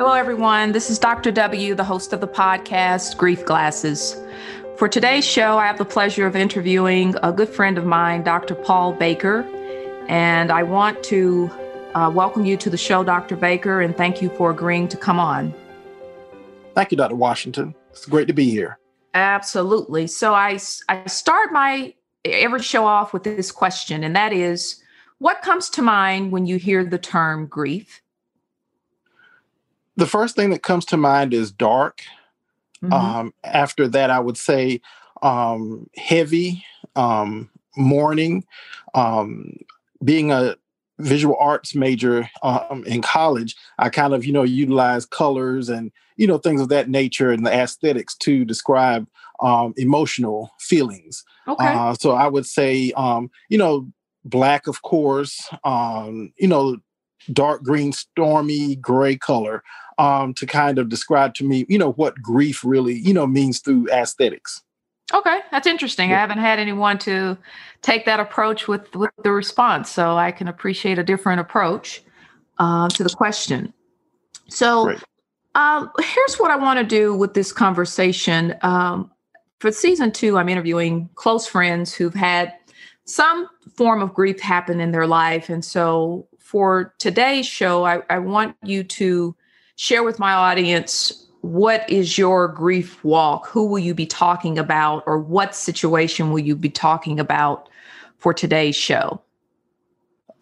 Hello, everyone. This is Dr. W, the host of the podcast Grief Glasses. For today's show, I have the pleasure of interviewing a good friend of mine, Dr. Paul Baker. And I want to uh, welcome you to the show, Dr. Baker, and thank you for agreeing to come on. Thank you, Dr. Washington. It's great to be here. Absolutely. So I, I start my every show off with this question, and that is what comes to mind when you hear the term grief? The first thing that comes to mind is dark. Mm-hmm. Um, after that, I would say um, heavy, um, mourning. Um, being a visual arts major um, in college, I kind of, you know, utilize colors and, you know, things of that nature and the aesthetics to describe um, emotional feelings. Okay. Uh, so I would say, um, you know, black, of course, um, you know, dark green, stormy gray color um, to kind of describe to me, you know, what grief really, you know, means through aesthetics. Okay, that's interesting. Yeah. I haven't had anyone to take that approach with with the response, so I can appreciate a different approach uh, to the question. So, um, here's what I want to do with this conversation. Um, for season two, I'm interviewing close friends who've had some form of grief happen in their life, and so for today's show, I, I want you to share with my audience what is your grief walk? Who will you be talking about, or what situation will you be talking about for today's show?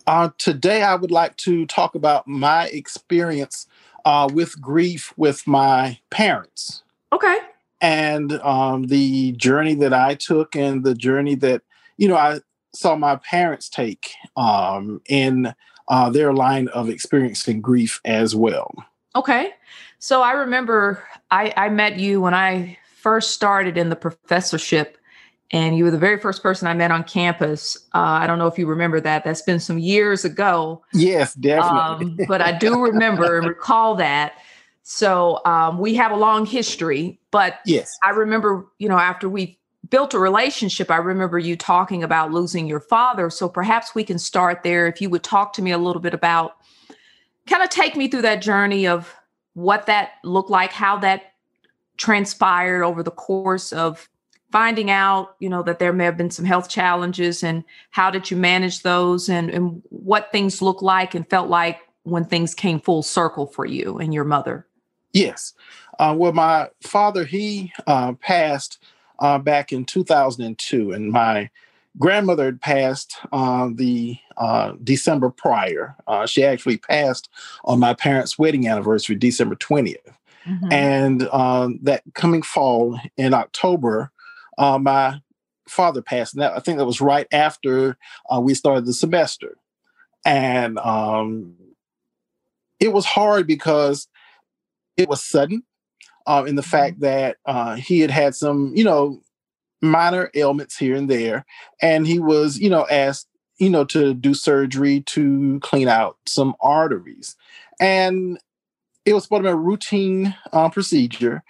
Uh, today, I would like to talk about my experience uh, with grief with my parents. Okay. And um, the journey that I took, and the journey that you know I saw my parents take um, in uh, their line of experiencing grief as well. Okay. So I remember I, I met you when I first started in the professorship, and you were the very first person I met on campus. Uh, I don't know if you remember that. That's been some years ago. Yes, definitely. Um, but I do remember and recall that. So um, we have a long history. But yes, I remember, you know, after we built a relationship, I remember you talking about losing your father. So perhaps we can start there. If you would talk to me a little bit about, kind of take me through that journey of what that looked like, how that transpired over the course of finding out, you know, that there may have been some health challenges and how did you manage those and, and what things looked like and felt like when things came full circle for you and your mother? Yes. Uh, well, my father, he uh, passed uh, back in 2002, and my grandmother had passed uh, the uh, December prior. Uh, she actually passed on my parents' wedding anniversary, December 20th. Mm-hmm. And um, that coming fall in October, uh, my father passed. And that, I think that was right after uh, we started the semester. And um, it was hard because it was sudden uh, in the mm-hmm. fact that he had had some, you know, minor ailments here and there. And he was, you know, asked, you know, to do surgery to clean out some arteries. And it was supposed to be a routine uh, procedure.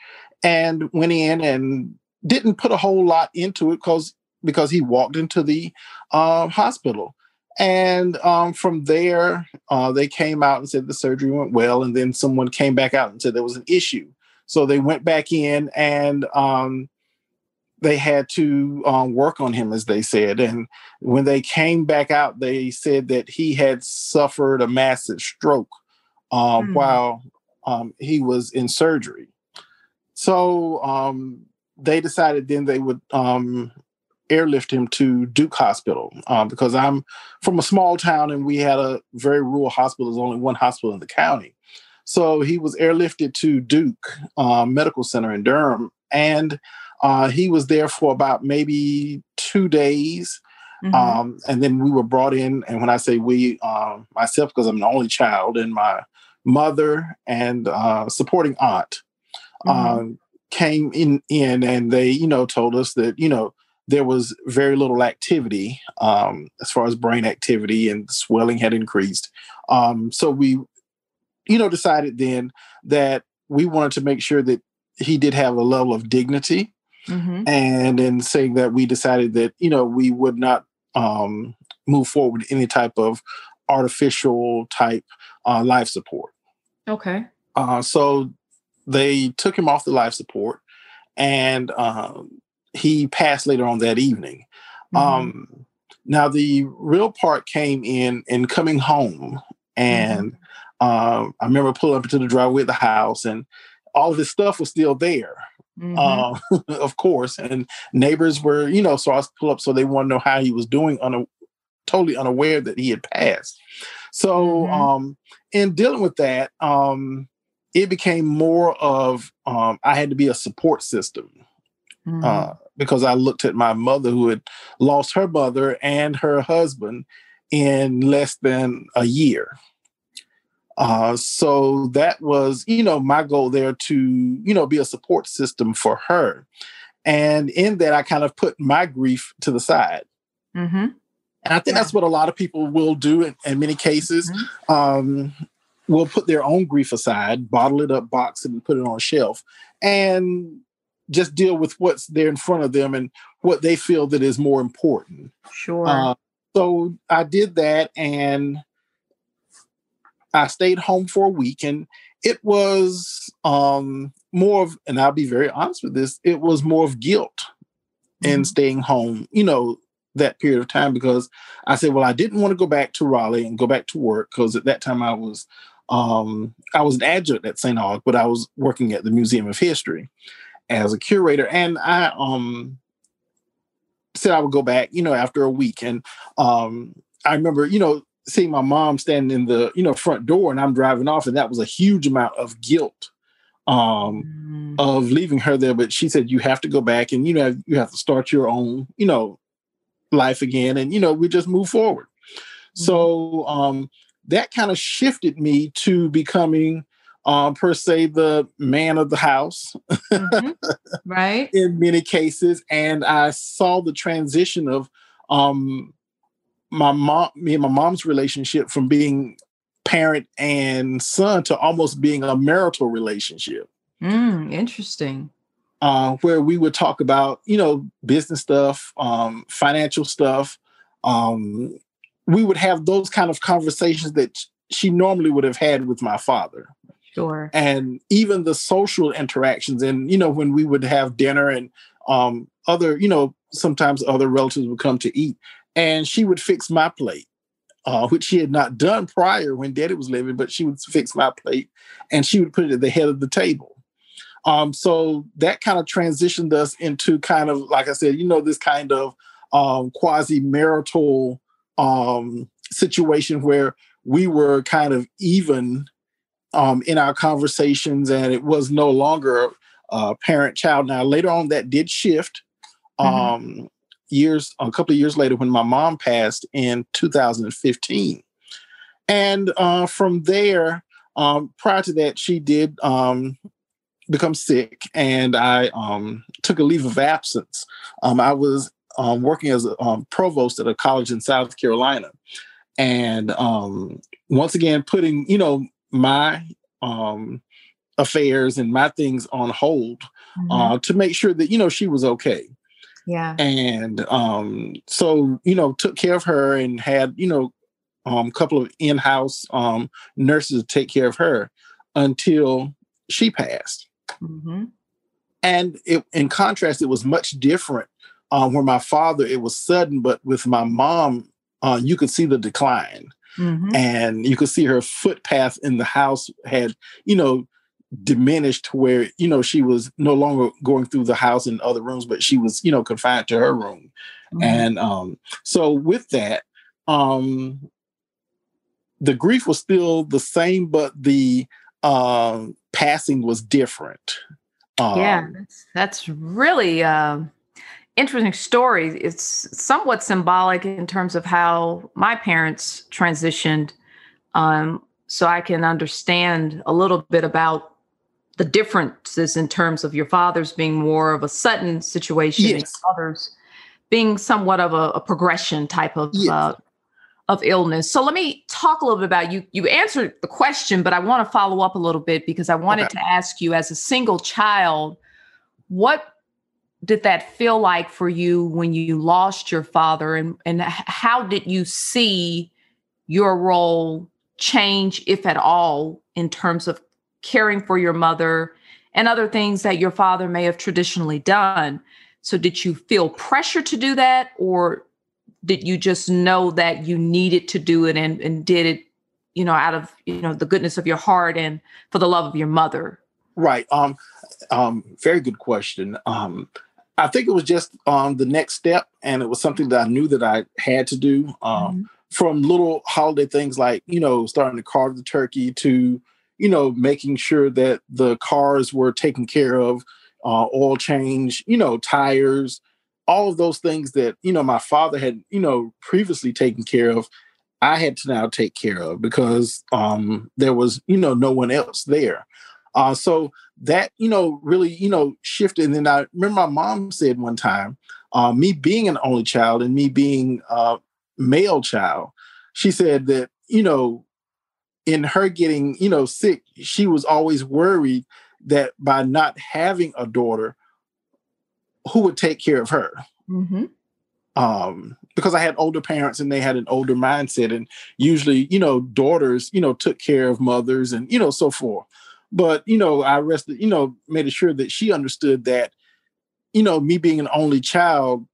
And went in and didn't put a whole lot into it because because he walked into the uh, hospital. And um, from there, uh, they came out and said the surgery went well. And then someone came back out and said there was an issue. So they went back in and um, they had to um, work on him, as they said. And when they came back out, they said that he had suffered a massive stroke um, mm. while um, he was in surgery. So um, they decided then they would um, airlift him to Duke Hospital uh, because I'm from a small town and we had a very rural hospital. There's only one hospital in the county. So he was airlifted to Duke uh, Medical Center in Durham. And uh, he was there for about maybe two days. Mm-hmm. Um, and then we were brought in. And when I say we, uh, myself, because I'm the only child, and my mother and uh, supporting aunt mm-hmm. Um, came in, in and they, you know, told us that, you know, there was very little activity um, as far as brain activity and swelling had increased. Um, so we, you know, decided then that we wanted to make sure that he did have a level of dignity Mm-hmm. And in saying that, we decided that, you know, we would not um, move forward with any type of artificial type uh, life support. Okay. Uh, so they took him off the life support, and uh, he passed later on that evening. Mm-hmm. Um, now the real part came in in coming home, and mm-hmm. Uh, I remember pulling up into the driveway of the house, and all of his stuff was still there. Mm-hmm. Uh, of course, and neighbors were, you know, so I was pull up so they want to know how he was doing, a totally unaware that he had passed. So, mm-hmm. um, in dealing with that, um, it became more of um, I had to be a support system mm-hmm. uh, because I looked at my mother who had lost her mother and her husband in less than a year. Uh, so that was, you know, my goal there to, you know, be a support system for her. And in that, I kind of put my grief to the side. Mm-hmm. And I think yeah. that's what a lot of people will do in, in many cases. Mm-hmm. Um, will put their own grief aside, bottle it up, box it, and put it on a shelf, and just deal with what's there in front of them and what they feel that is more important. Sure. Uh, so I did that, and I stayed home for a week, and it was um, more of, and I'll be very honest with this, it was more of guilt mm-hmm. in staying home. You know, that period of time because I said, well, I didn't want to go back to Raleigh and go back to work because at that time I was um, I was an adjunct at St. Aug, but I was working at the Museum of History as a curator, and I um, said I would go back, you know, after a week. And um, I remember, you know, seeing my mom standing in the you know front door, and I'm driving off, and that was a huge amount of guilt um, mm. of leaving her there. But she said you have to go back, and you know you have to start your own, you know, life again and you know we just move forward mm-hmm. so um that kind of shifted me to becoming um per se the man of the house mm-hmm. right in many cases and i saw the transition of um my mom me and my mom's relationship from being parent and son to almost being a marital relationship mm, interesting uh, where we would talk about, you know, business stuff, um, financial stuff. Um, we would have those kind of conversations that she normally would have had with my father. Sure. And even the social interactions, and you know, when we would have dinner and um, other, you know, sometimes other relatives would come to eat, and she would fix my plate. Uh, which she had not done prior when daddy was living, but she would fix my plate and she would put it at the head of the table. Um, so that kind of transitioned us into kind of, like I said, you know, this kind of um, quasi marital um, situation where we were kind of even um, in our conversations and it was no longer a parent child. Now, later on, that did shift. Mm-hmm. Years, a couple of years later, when my mom passed in 2015. And uh, from there, um, prior to that, she did um, become sick and I um, took a leave of absence. Um, I was um, working as a um, provost at a college in South Carolina. And um, once again, putting, you know, my um, affairs and my things on hold mm-hmm. uh, to make sure that, you know, she was okay. Yeah. And um, so, you know, took care of her and had, you know, a um, couple of in-house um, nurses to take care of her until she passed. Mm-hmm. And it, in contrast, it was much different. Um, where my father, it was sudden, but with my mom, uh, you could see the decline. Mm-hmm. And you could see her footpath in the house had, you know, diminished to where, you know, she was no longer going through the house in other rooms, but she was, you know, confined to her room. Mm-hmm. And um, so with that, um, the grief was still the same, but the um, passing was different. Um, yeah, that's, that's really uh, interesting story. It's somewhat symbolic in terms of how my parents transitioned, um, so I can understand a little bit about the differences in terms of your father's being more of a sudden situation, yes. and others being somewhat of a, a progression type of yes. uh, of illness. So let me talk a little bit about you. You answered the question, but I want to follow up a little bit because I wanted okay. to ask you as a single child, what did that feel like for you when you lost your father and and how did you see your role change if at all in terms of caring for your mother and other things that your father may have traditionally done. So, did you feel pressure to do that, or did you just know that you needed to do it and, and did it, you know, out of you know the goodness of your heart and for the love of your mother? Right. Um. Um. Very good question. Um. I think it was just um the next step, and it was something that I knew that I had to do. Um. Mm-hmm. From little holiday things like you know starting to carve the turkey to you know, making sure that the cars were taken care of, uh, oil change, you know, tires, all of those things that, you know, my father had, you know, previously taken care of, I had to now take care of because um, there was, you know, no one else there. Uh, so that, you know, really, you know, shifted. And then I remember my mom said one time, uh, me being an only child and me being a male child, she said that, you know, in her getting, you know, sick, she was always worried that by not having a daughter, who would take care of her? Mm-hmm. Um, because I had older parents and they had an older mindset, and usually, you know, daughters, you know, took care of mothers and you know so forth. But you know, I rested, you know, made sure that she understood that, you know, me being an only child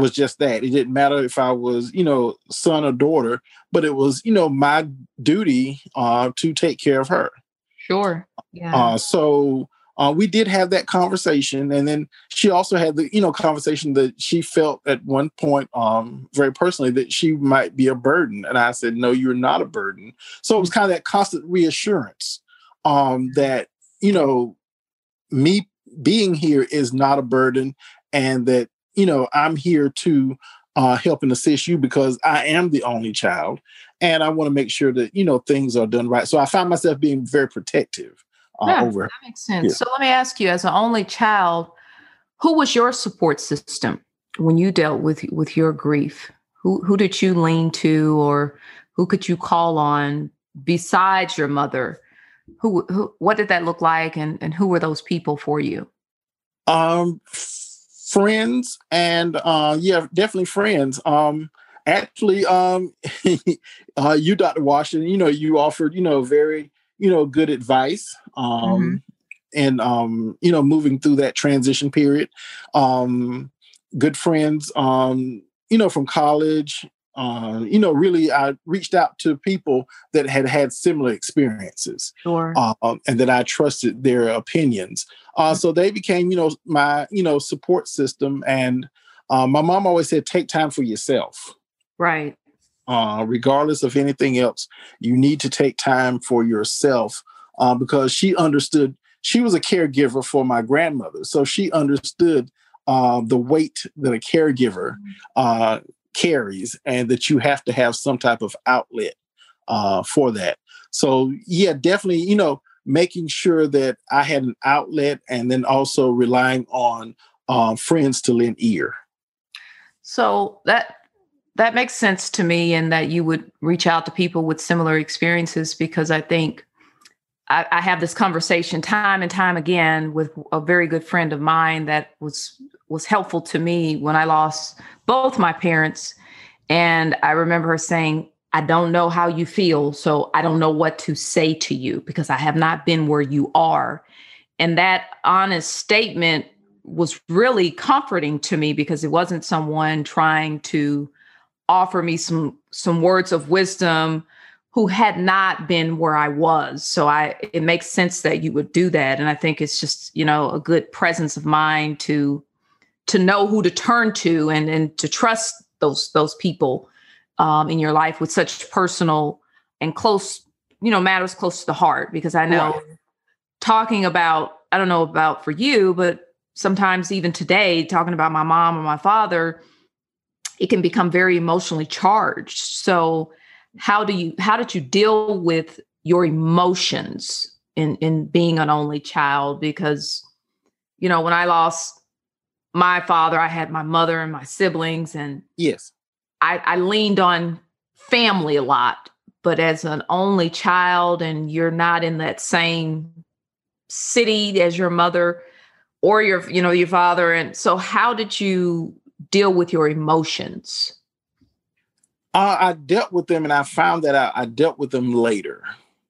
was just that. It didn't matter if I was, you know, son or daughter, but it was, you know, my duty uh, to take care of her. Sure. Yeah. Uh, so uh, we did have that conversation, and then she also had the, you know, conversation that she felt at one point, um, very personally, that she might be a burden, and I said, "No, you're not a burden." So it was kind of that constant reassurance um, that you know, me being here is not a burden, and that you know, I'm here to uh, help and assist you because I am the only child, and I want to make sure that you know things are done right. So I find myself being very protective uh, yeah, over. That makes sense. Yeah. So let me ask you, as an only child, who was your support system when you dealt with with your grief? Who who did you lean to, or who could you call on besides your mother? Who, who what did that look like, and and who were those people for you? Um friends and uh yeah definitely friends um actually um uh you dr washington you know you offered you know very you know good advice um mm-hmm. and um you know moving through that transition period um good friends um you know from college uh, you know, really, I reached out to people that had had similar experiences, sure. uh, and that I trusted their opinions. Uh, so they became, you know, my, you know, support system. And uh, my mom always said, "Take time for yourself." Right. Uh, regardless of anything else, you need to take time for yourself uh, because she understood. She was a caregiver for my grandmother, so she understood uh, the weight that a caregiver mm-hmm. uh, carries and that you have to have some type of outlet uh, for that. So, yeah, definitely, you know, making sure that I had an outlet and then also relying on um, friends to lend ear. So that that makes sense to me, and that you would reach out to people with similar experiences because I think I, I, have this conversation time and time again with a very good friend of mine that was was helpful to me when I lost both my parents. And I remember her saying, I don't know how you feel, so I don't know what to say to you because I have not been where you are. And that honest statement was really comforting to me because it wasn't someone trying to offer me some some words of wisdom who had not been where I was. So I it makes sense that you would do that and I think it's just, you know, a good presence of mind to to know who to turn to and and to trust those those people um, in your life with such personal and close, you know, matters close to the heart. Because I know talking about I don't know about for you, but sometimes even today talking about my mom or my father it can become very emotionally charged. So how do you how did you deal with your emotions in in being an only child? Because you know when i lost my father i had my mother and my siblings and yes i i leaned on family a lot but as an only child and you're not in that same city as your mother or your you know your father and so how did you deal with your emotions uh, I dealt with them, and I found that I, I dealt with them later.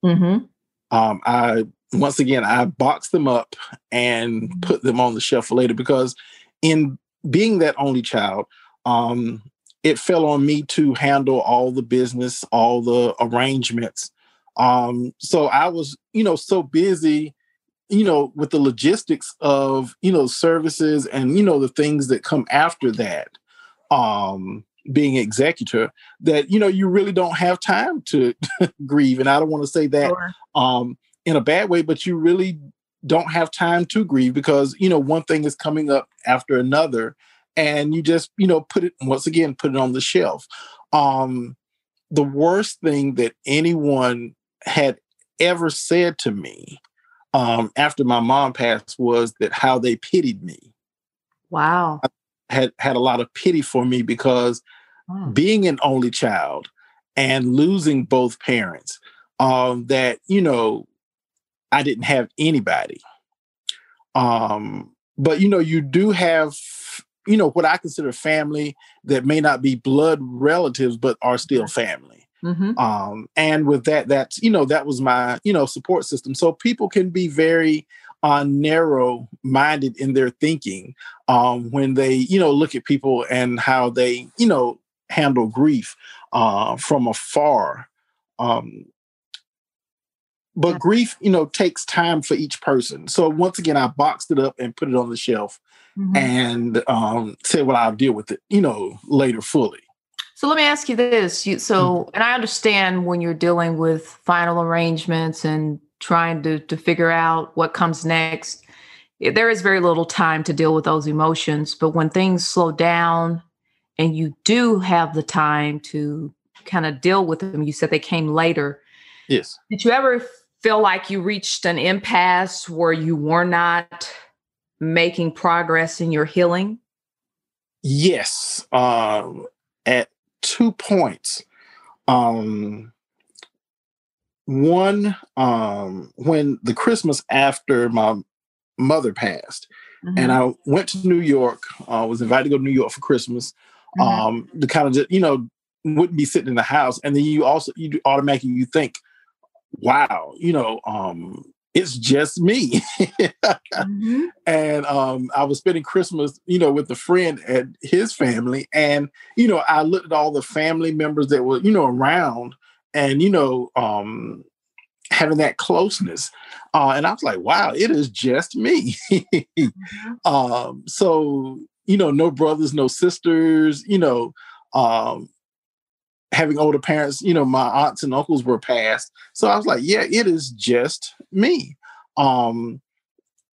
Mm-hmm. Um, I once again, I boxed them up and put them on the shelf later because in being that only child, um, it fell on me to handle all the business, all the arrangements. Um, so I was, you know, so busy, you know, with the logistics of, you know, services and, you know, the things that come after that, um, being executor, that, you know, you really don't have time to grieve. And I don't want to say that sure. um, in a bad way, but you really don't have time to grieve because, you know, one thing is coming up after another and you just you know put it once again put it on the shelf. Um the worst thing that anyone had ever said to me um after my mom passed was that how they pitied me. Wow. I had had a lot of pity for me because hmm. being an only child and losing both parents um that you know i didn't have anybody um but you know you do have you know what I consider family that may not be blood relatives but are still family. Mm-hmm. Um, and with that, that's you know that was my you know support system. So people can be very uh, narrow minded in their thinking um, when they you know look at people and how they you know handle grief uh, from afar. Um, but grief, you know, takes time for each person. So once again, I boxed it up and put it on the shelf mm-hmm. and um, said, well, I'll deal with it, you know, later fully. So let me ask you this. You, so, mm-hmm. and I understand when you're dealing with final arrangements and trying to, to figure out what comes next, there is very little time to deal with those emotions. But when things slow down and you do have the time to kind of deal with them, you said they came later. Yes. Did you ever feel like you reached an impasse where you were not making progress in your healing? Yes. Um, at two points. Um, one, um, when the Christmas after my mother passed, mm-hmm. and I went to New York, I uh, was invited to go to New York for Christmas. Mm-hmm. Um, to kind of just, you know, wouldn't be sitting in the house. And then you also you automatically you think, wow, you know, um, it's just me. mm-hmm. And um, I was spending Christmas, you know, with a friend at his family. And, you know, I looked at all the family members that were, you know, around and, you know, um, having that closeness. Uh, and I was like, wow, it is just me. mm-hmm. um, so, you know, no brothers, no sisters, you know, um, having older parents, you know, my aunts and uncles were passed. So I was like, yeah, it is just me. Um,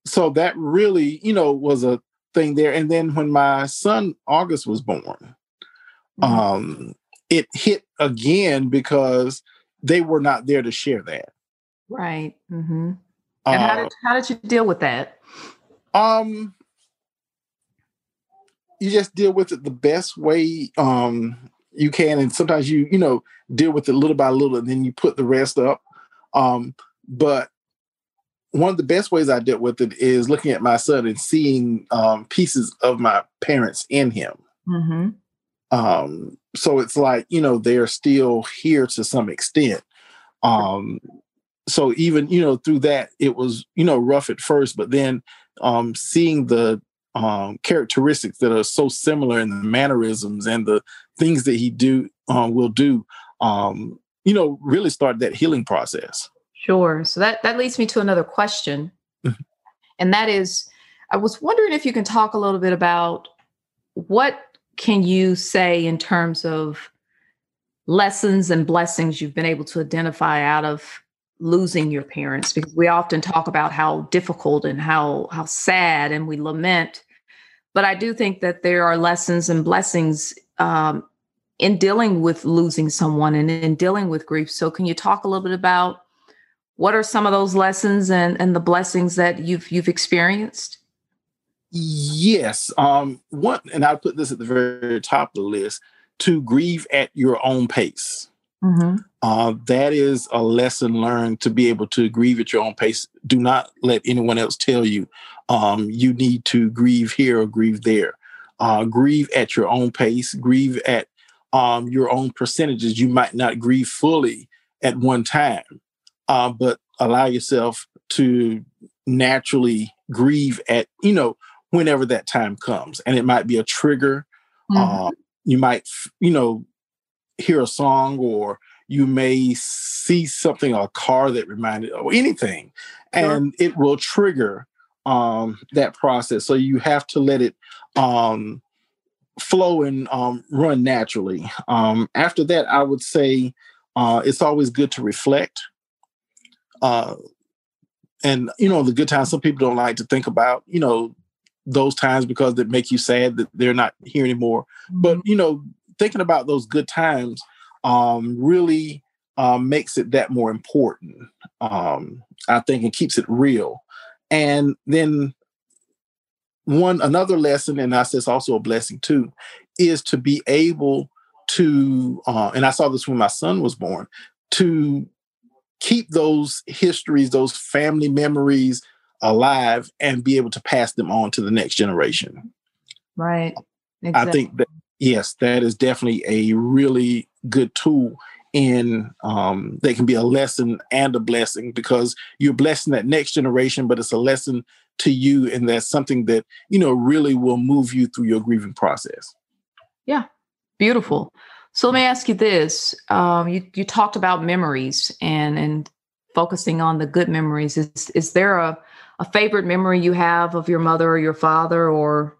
so that really, you know, was a thing there. And then when my son August was born, mm-hmm. um, it hit again because they were not there to share that. Right. Mm-hmm. And uh, how did how did you deal with that? Um, you just deal with it the best way um you can and sometimes you you know deal with it little by little and then you put the rest up. Um but one of the best ways i dealt with it is looking at my son and seeing um pieces of my parents in him. Mm-hmm. um so it's like you know they're still here to some extent. Um so even you know through that it was you know rough at first but then um seeing the um, characteristics that are so similar in the mannerisms and the things that he do um, will do um, you know really start that healing process. Sure. So that that leads me to another question. Mm-hmm. and that is i was wondering if you can talk a little bit about what can you say in terms of lessons and blessings you've been able to identify out of losing your parents because we often talk about how difficult and how how sad and we lament. But i do think that there are lessons and blessings um, in dealing with losing someone and in dealing with grief. So can you talk a little bit about what are some of those lessons and and the blessings that you've you've experienced? Yes um one and i put this at the very top of the list to grieve at your own pace. Mm-hmm. Uh, that is a lesson learned to be able to grieve at your own pace. Do not let anyone else tell you um, you need to grieve here or grieve there. Uh, grieve at your own pace, grieve at um, your own percentages. You might not grieve fully at one time, uh, but allow yourself to naturally grieve at you know whenever that time comes and it might be a trigger mm-hmm. uh, you might you know hear a song or you may see something a car that reminded or anything sure. and it will trigger um, that process so you have to let it um, flow and um, run naturally um, after that i would say uh, it's always good to reflect uh, and you know the good times some people don't like to think about you know those times because that make you sad that they're not here anymore but mm-hmm. you know thinking about those good times um, really um, makes it that more important um, i think and keeps it real and then one another lesson and i say it's also a blessing too is to be able to uh, and i saw this when my son was born to keep those histories, those family memories alive and be able to pass them on to the next generation. Right. Exactly. I think that yes, that is definitely a really good tool in um that can be a lesson and a blessing because you're blessing that next generation, but it's a lesson to you and that's something that, you know, really will move you through your grieving process. Yeah. Beautiful. So let me ask you this: um, you you talked about memories and and focusing on the good memories. Is is there a a favorite memory you have of your mother or your father or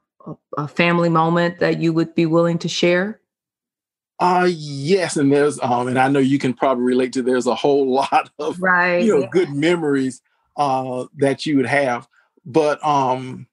a, family moment that you would be willing to share? Uh yes, and there's um, and I know you can probably relate to. There's a whole lot of right, you know, yeah. good memories uh that you would have, but um,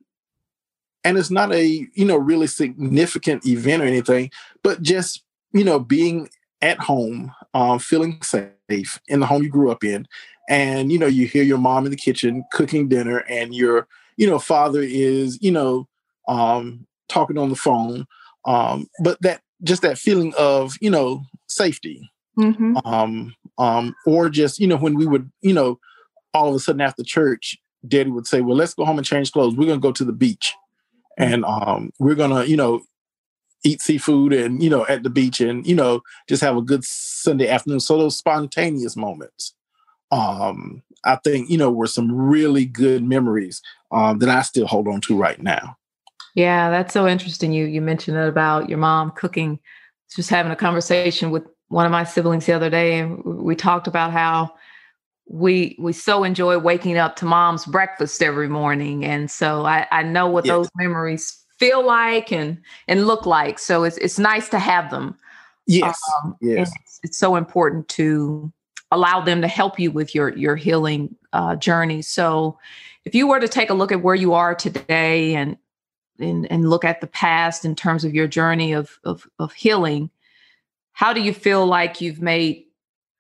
and it's not a you know really significant event or anything, but just you know, being at home, um, feeling safe in the home you grew up in, and you know, you hear your mom in the kitchen cooking dinner, and your you know father is you know um, talking on the phone, um, but that just that feeling of you know safety, mm-hmm. um, um, or just you know when we would you know all of a sudden after church, Daddy would say, "Well, let's go home and change clothes. We're gonna go to the beach." and um, we're gonna you know eat seafood and you know at the beach and you know just have a good sunday afternoon so those spontaneous moments um i think you know were some really good memories um that i still hold on to right now yeah that's so interesting you you mentioned it about your mom cooking just having a conversation with one of my siblings the other day and we talked about how we we so enjoy waking up to mom's breakfast every morning and so i i know what yes. those memories feel like and and look like. So it's it's nice to have them. Yes. Um, yes. It's, it's, so important to allow them to help you with your your healing uh, journey. So if you were to take a look at where you are today and and, and look at the past in terms of your journey of, of of healing, how do you feel like you've made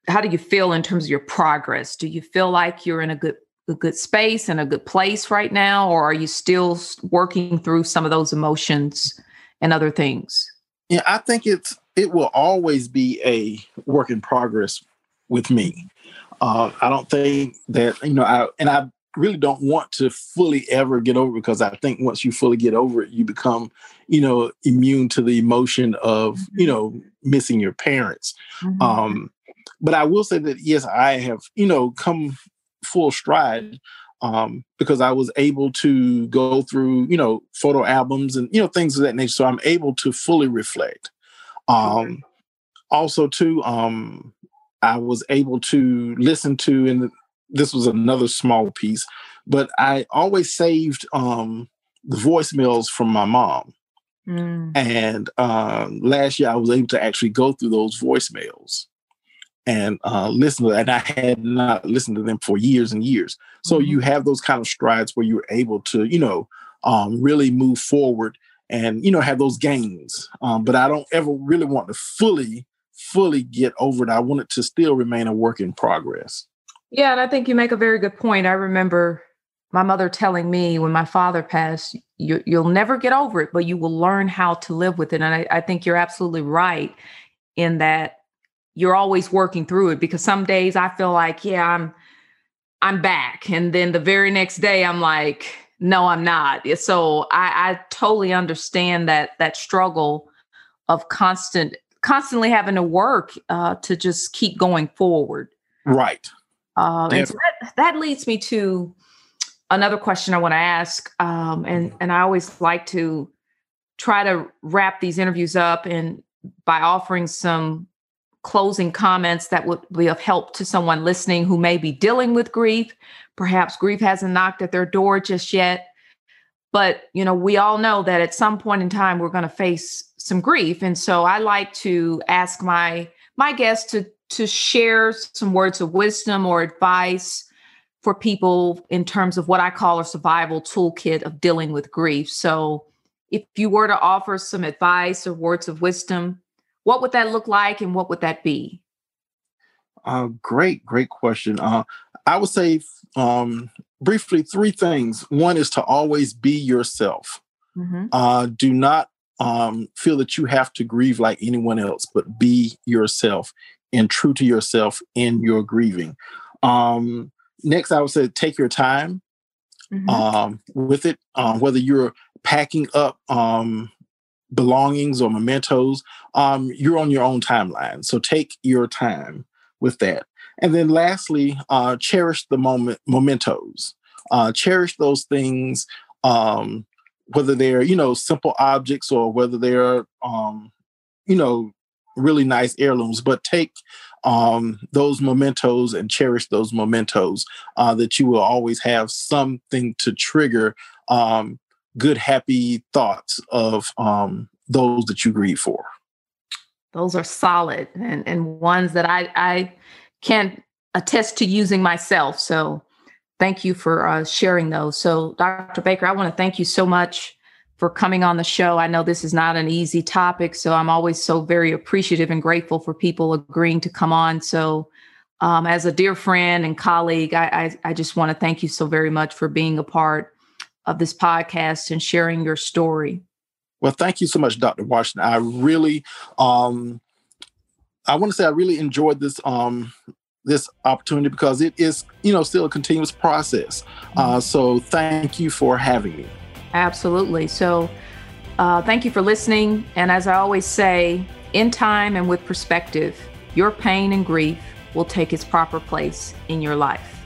how do you feel in terms of your progress? Do you feel like you're in a good a good space and a good place right now, or are you still working through some of those emotions and other things? Yeah, I think it's it will always be a work in progress with me. Uh, I don't think that you know, I and I really don't want to fully ever get over because I think once you fully get over it, you become, you know, immune to the emotion of you mm-hmm. know missing your parents. Mm-hmm. Um, but I will say that yes, I have you know come full stride um, because I was able to go through, you know, photo albums and you know things of that nature. So I'm able to fully reflect. Um, also, too, um, I was able to listen to, and this was another small piece, but I always saved um, the voicemails from my mom. Mm. And um, last year, I was able to actually go through those voicemails and uh, listen to that. And I had not listened to them for years and years. So mm-hmm. you have those kind of strides where you're able to, you know, um, really move forward and, you know, have those gains. Um, but I don't ever really want to fully, fully get over it. I want it to still remain a work in progress. Yeah. And I think you make a very good point. I remember my mother telling me when my father passed, you, will never get over it, but you will learn how to live with it. And I, I think you're absolutely right in that you're always working through it because some days I feel like, yeah, I'm I'm back. And then the very next day I'm like, no, I'm not. So I, I totally understand that that struggle of constant constantly having to work uh, to just keep going forward. Right. Uh, and so that, that leads me to another question I want to ask. Um, and, and I always like to try to wrap these interviews up and by offering some closing comments that would be of help to someone listening who may be dealing with grief. Perhaps grief hasn't knocked at their door just yet. But, you know, we all know that at some point in time we're going to face some grief. And so I like to ask my my guests to to share some words of wisdom or advice for people in terms of what I call a survival toolkit of dealing with grief. So, if you were to offer some advice or words of wisdom, what would that look like and what would that be? Uh, great, great question. Uh, I would say um, briefly three things. One is to always be yourself. Mm-hmm. Uh, do not um, feel that you have to grieve like anyone else, but be yourself and true to yourself in your grieving. Um, next, I would say take your time mm-hmm. um, with it, um, whether you're packing up um, belongings or mementos, um, you're on your own timeline. So take your time with that. And then lastly, uh, cherish the moment mementos. Uh, cherish those things, um, whether they're you know simple objects or whether they're um, you know really nice heirlooms. But take um, those mementos and cherish those mementos uh, that you will always have something to trigger um, good, happy thoughts of um, those that you grieve for. Those are solid and, and ones that I, I can attest to using myself. So thank you for uh, sharing those. So, Dr. Baker, I want to thank you so much for coming on the show. I know this is not an easy topic, so I'm always so very appreciative and grateful for people agreeing to come on. So, um, as a dear friend and colleague, I, I, I just want to thank you so very much for being a part of this podcast and sharing your story. Well, thank you so much, Dr. Washington. I really, um, I want to say I really enjoyed this um, this opportunity because it is, you know, still a continuous process. Uh, mm-hmm. so thank you for having me. Absolutely. So uh, thank you for listening. And as I always say, in time and with perspective, your pain and grief will take its proper place in your life.